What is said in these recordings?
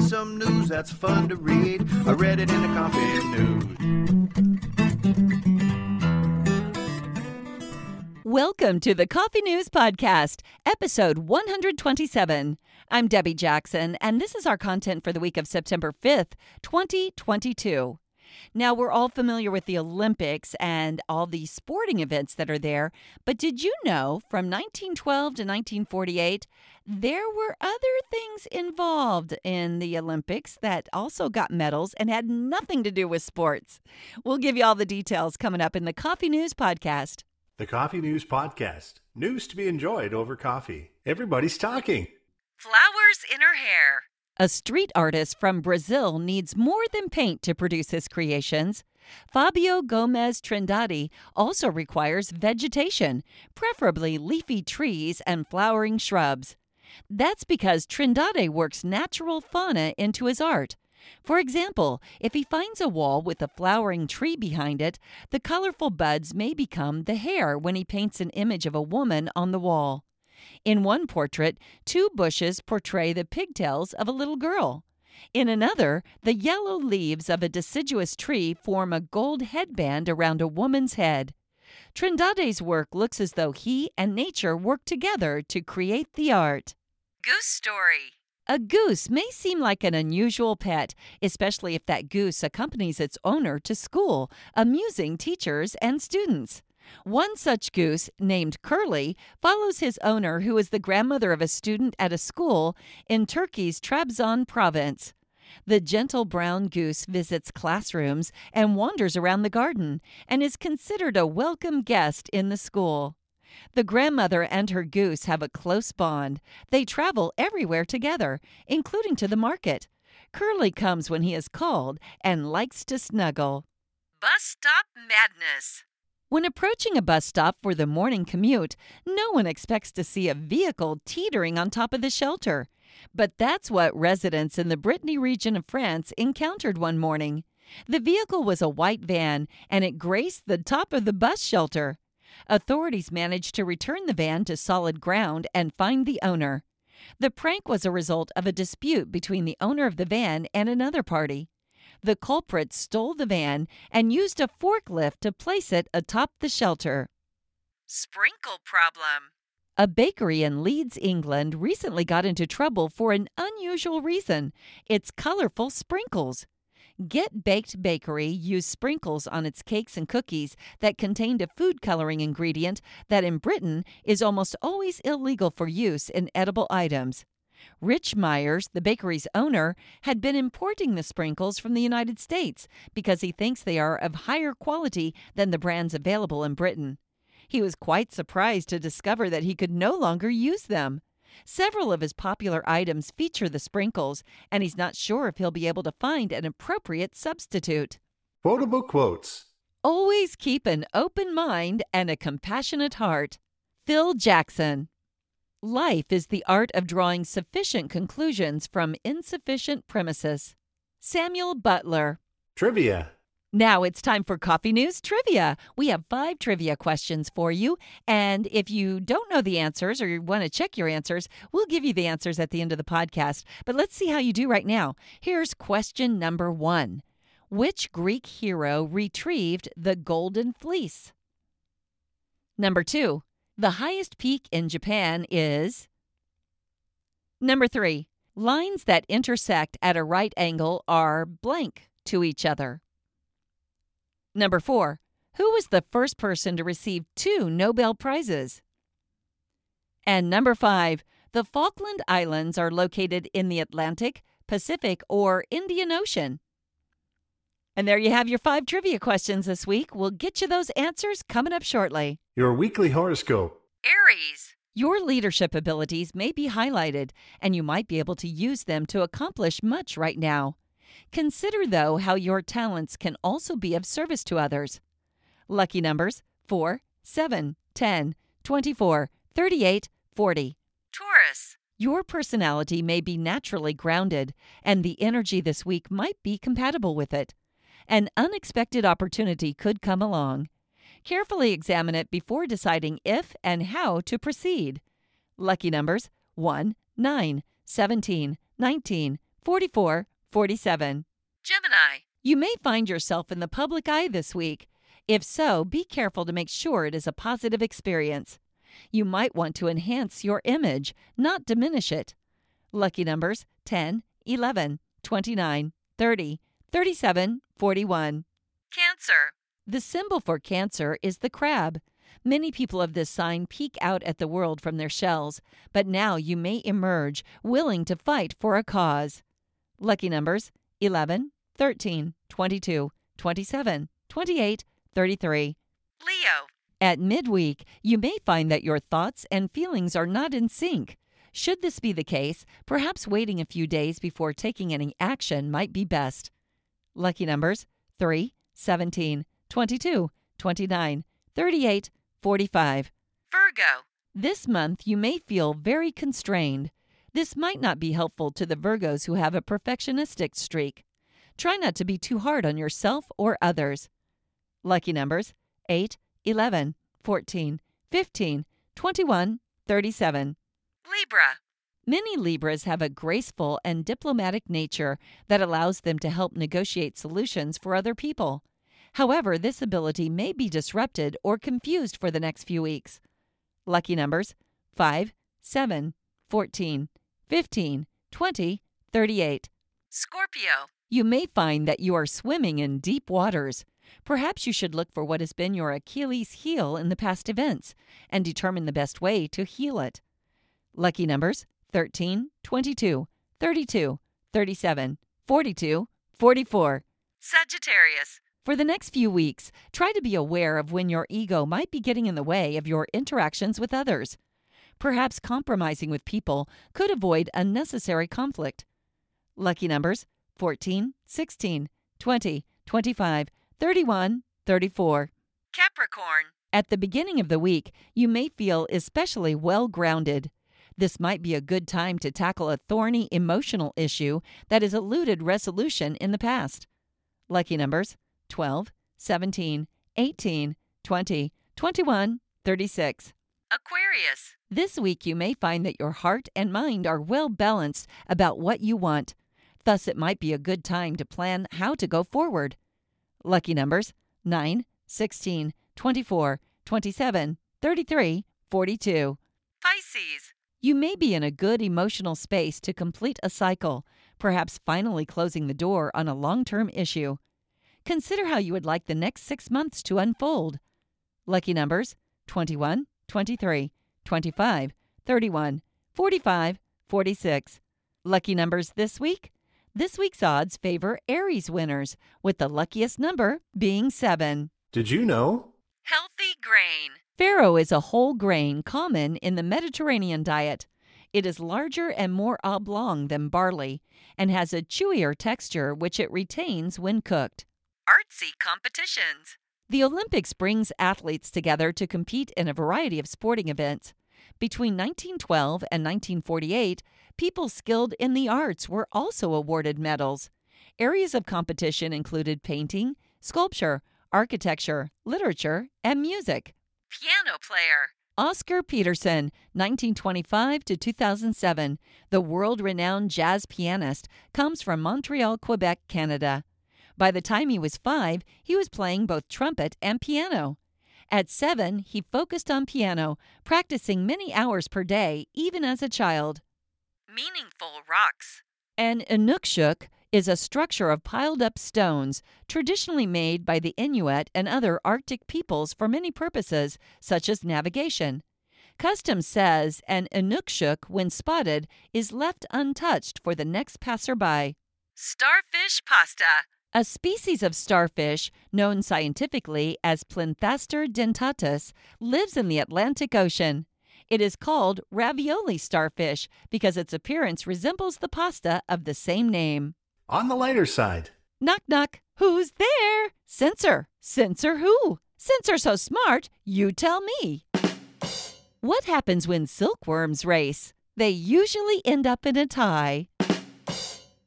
some news that's fun to read. I read it in the Coffee News. Welcome to the Coffee News Podcast, episode 127. I'm Debbie Jackson, and this is our content for the week of September 5th, 2022. Now, we're all familiar with the Olympics and all the sporting events that are there, but did you know from 1912 to 1948, there were other things involved in the Olympics that also got medals and had nothing to do with sports? We'll give you all the details coming up in the Coffee News Podcast. The Coffee News Podcast. News to be enjoyed over coffee. Everybody's talking. Flowers in her hair. A street artist from Brazil needs more than paint to produce his creations. Fabio Gomes Trindade also requires vegetation, preferably leafy trees and flowering shrubs. That's because Trindade works natural fauna into his art. For example, if he finds a wall with a flowering tree behind it, the colorful buds may become the hair when he paints an image of a woman on the wall. In one portrait, two bushes portray the pigtails of a little girl. In another, the yellow leaves of a deciduous tree form a gold headband around a woman's head. Trindade's work looks as though he and nature worked together to create the art. Goose Story A goose may seem like an unusual pet, especially if that goose accompanies its owner to school, amusing teachers and students. One such goose, named Curly, follows his owner, who is the grandmother of a student at a school in Turkey's Trabzon province. The gentle brown goose visits classrooms and wanders around the garden and is considered a welcome guest in the school. The grandmother and her goose have a close bond. They travel everywhere together, including to the market. Curly comes when he is called and likes to snuggle. Bus Stop Madness when approaching a bus stop for the morning commute, no one expects to see a vehicle teetering on top of the shelter. But that's what residents in the Brittany region of France encountered one morning. The vehicle was a white van and it graced the top of the bus shelter. Authorities managed to return the van to solid ground and find the owner. The prank was a result of a dispute between the owner of the van and another party. The culprit stole the van and used a forklift to place it atop the shelter. Sprinkle Problem A bakery in Leeds, England recently got into trouble for an unusual reason its colorful sprinkles. Get Baked Bakery used sprinkles on its cakes and cookies that contained a food coloring ingredient that in Britain is almost always illegal for use in edible items. Rich Myers, the bakery's owner, had been importing the sprinkles from the United States because he thinks they are of higher quality than the brands available in Britain. He was quite surprised to discover that he could no longer use them. Several of his popular items feature the sprinkles, and he's not sure if he'll be able to find an appropriate substitute. Quotable quotes Always keep an open mind and a compassionate heart. Phil Jackson. Life is the art of drawing sufficient conclusions from insufficient premises. Samuel Butler. Trivia. Now it's time for Coffee News Trivia. We have five trivia questions for you. And if you don't know the answers or you want to check your answers, we'll give you the answers at the end of the podcast. But let's see how you do right now. Here's question number one Which Greek hero retrieved the Golden Fleece? Number two, the highest peak in Japan is. Number three, lines that intersect at a right angle are blank to each other. Number four, who was the first person to receive two Nobel Prizes? And number five, the Falkland Islands are located in the Atlantic, Pacific, or Indian Ocean. And there you have your five trivia questions this week. We'll get you those answers coming up shortly. Your weekly horoscope. Aries. Your leadership abilities may be highlighted, and you might be able to use them to accomplish much right now. Consider, though, how your talents can also be of service to others. Lucky numbers 4, 7, 10, 24, 38, 40. Taurus. Your personality may be naturally grounded, and the energy this week might be compatible with it. An unexpected opportunity could come along. Carefully examine it before deciding if and how to proceed. Lucky numbers 1, 9, 17, 19, 44, 47. Gemini. You may find yourself in the public eye this week. If so, be careful to make sure it is a positive experience. You might want to enhance your image, not diminish it. Lucky numbers 10, 11, 29, 30, 37, 41. Cancer. The symbol for Cancer is the crab. Many people of this sign peek out at the world from their shells, but now you may emerge willing to fight for a cause. Lucky numbers 11, 13, 22, 27, 28, 33. Leo. At midweek, you may find that your thoughts and feelings are not in sync. Should this be the case, perhaps waiting a few days before taking any action might be best. Lucky numbers 3, 17, 22, 29, 38, 45. Virgo. This month, you may feel very constrained. This might not be helpful to the Virgos who have a perfectionistic streak. Try not to be too hard on yourself or others. Lucky numbers 8, 11, 14, 15, 21, 37. Libra. Many Libras have a graceful and diplomatic nature that allows them to help negotiate solutions for other people. However, this ability may be disrupted or confused for the next few weeks. Lucky numbers 5, 7, 14, 15, 20, 38. Scorpio. You may find that you are swimming in deep waters. Perhaps you should look for what has been your Achilles heel in the past events and determine the best way to heal it. Lucky numbers 13, 22, 32, 37, 42, 44. Sagittarius. For the next few weeks, try to be aware of when your ego might be getting in the way of your interactions with others. Perhaps compromising with people could avoid unnecessary conflict. Lucky numbers 14, 16, 20, 25, 31, 34. Capricorn. At the beginning of the week, you may feel especially well grounded. This might be a good time to tackle a thorny emotional issue that has eluded resolution in the past. Lucky numbers 12, 17, 18, 20, 21, 36. Aquarius. This week, you may find that your heart and mind are well balanced about what you want. Thus, it might be a good time to plan how to go forward. Lucky numbers 9, 16, 24, 27, 33, 42. Pisces. You may be in a good emotional space to complete a cycle, perhaps finally closing the door on a long term issue. Consider how you would like the next six months to unfold. Lucky numbers 21, 23, 25, 31, 45, 46. Lucky numbers this week? This week's odds favor Aries winners, with the luckiest number being 7. Did you know? Healthy grain. Farro is a whole grain common in the Mediterranean diet. It is larger and more oblong than barley and has a chewier texture which it retains when cooked. Artsy competitions. The Olympics brings athletes together to compete in a variety of sporting events. Between 1912 and 1948, people skilled in the arts were also awarded medals. Areas of competition included painting, sculpture, architecture, literature, and music. Piano player. Oscar Peterson, 1925 to 2007, the world renowned jazz pianist, comes from Montreal, Quebec, Canada. By the time he was five, he was playing both trumpet and piano. At seven, he focused on piano, practicing many hours per day, even as a child. Meaningful rocks. And inukshuk is a structure of piled up stones, traditionally made by the Inuit and other Arctic peoples for many purposes, such as navigation. Custom says an inukshuk, when spotted, is left untouched for the next passerby. Starfish pasta. A species of starfish, known scientifically as Plinthaster dentatus, lives in the Atlantic Ocean. It is called ravioli starfish because its appearance resembles the pasta of the same name. On the lighter side, Knock, knock. Who's there? Censor. Censor who? Censor so smart, you tell me. What happens when silkworms race? They usually end up in a tie.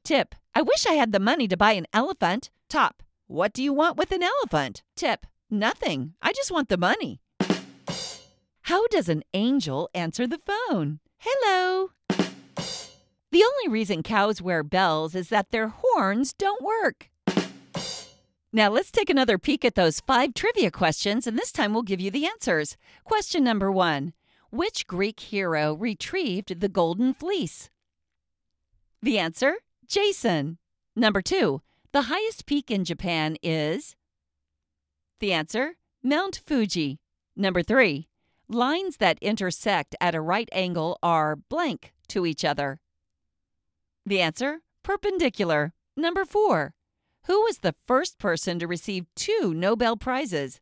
Tip. I wish I had the money to buy an elephant. Top. What do you want with an elephant? Tip. Nothing. I just want the money. How does an angel answer the phone? Hello. The only reason cows wear bells is that their horns don't work. Now let's take another peek at those five trivia questions, and this time we'll give you the answers. Question number one Which Greek hero retrieved the Golden Fleece? The answer Jason. Number two The highest peak in Japan is? The answer Mount Fuji. Number three Lines that intersect at a right angle are blank to each other. The answer perpendicular. Number four. Who was the first person to receive two Nobel Prizes?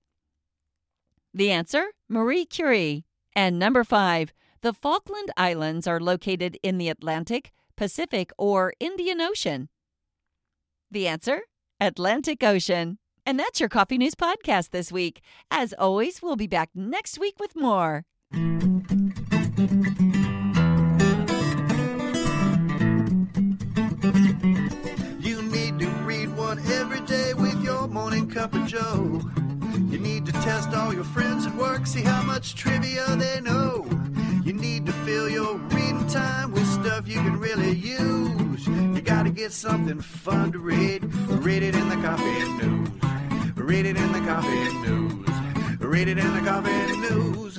The answer Marie Curie. And number five. The Falkland Islands are located in the Atlantic, Pacific, or Indian Ocean. The answer Atlantic Ocean. And that's your Coffee News Podcast this week. As always, we'll be back next week with more. Cup of joe. You need to test all your friends at work, see how much trivia they know. You need to fill your reading time with stuff you can really use. You gotta get something fun to read. Read it in the coffee news. Read it in the coffee news. Read it in the coffee news.